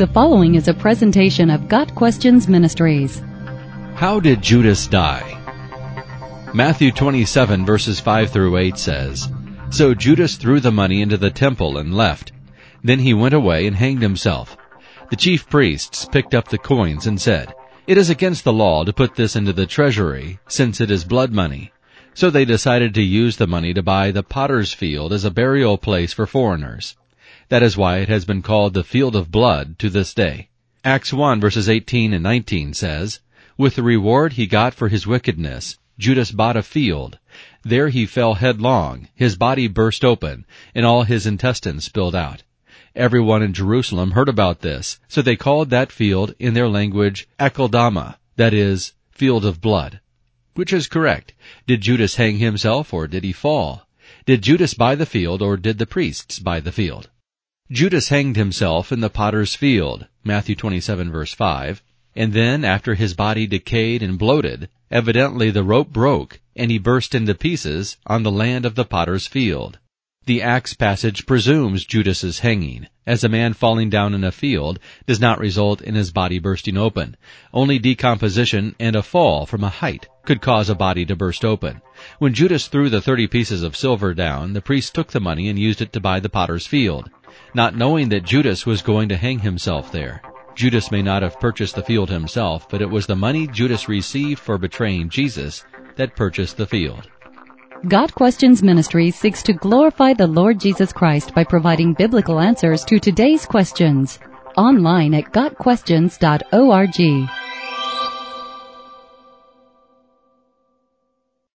The following is a presentation of Got Questions Ministries. How did Judas die? Matthew 27 verses 5 through 8 says, So Judas threw the money into the temple and left. Then he went away and hanged himself. The chief priests picked up the coins and said, It is against the law to put this into the treasury, since it is blood money. So they decided to use the money to buy the potter's field as a burial place for foreigners. That is why it has been called the field of blood to this day. Acts 1 verses 18 and 19 says, With the reward he got for his wickedness, Judas bought a field. There he fell headlong, his body burst open, and all his intestines spilled out. Everyone in Jerusalem heard about this, so they called that field in their language Akeldama, that is, field of blood. Which is correct? Did Judas hang himself or did he fall? Did Judas buy the field or did the priests buy the field? Judas hanged himself in the potter's field, Matthew 27 verse 5, and then after his body decayed and bloated, evidently the rope broke and he burst into pieces on the land of the potter's field. The Acts passage presumes Judas's hanging, as a man falling down in a field does not result in his body bursting open. Only decomposition and a fall from a height could cause a body to burst open. When Judas threw the thirty pieces of silver down, the priest took the money and used it to buy the potter's field not knowing that Judas was going to hang himself there. Judas may not have purchased the field himself, but it was the money Judas received for betraying Jesus that purchased the field. Got Questions Ministry seeks to glorify the Lord Jesus Christ by providing biblical answers to today's questions. Online at GotQuestions.org.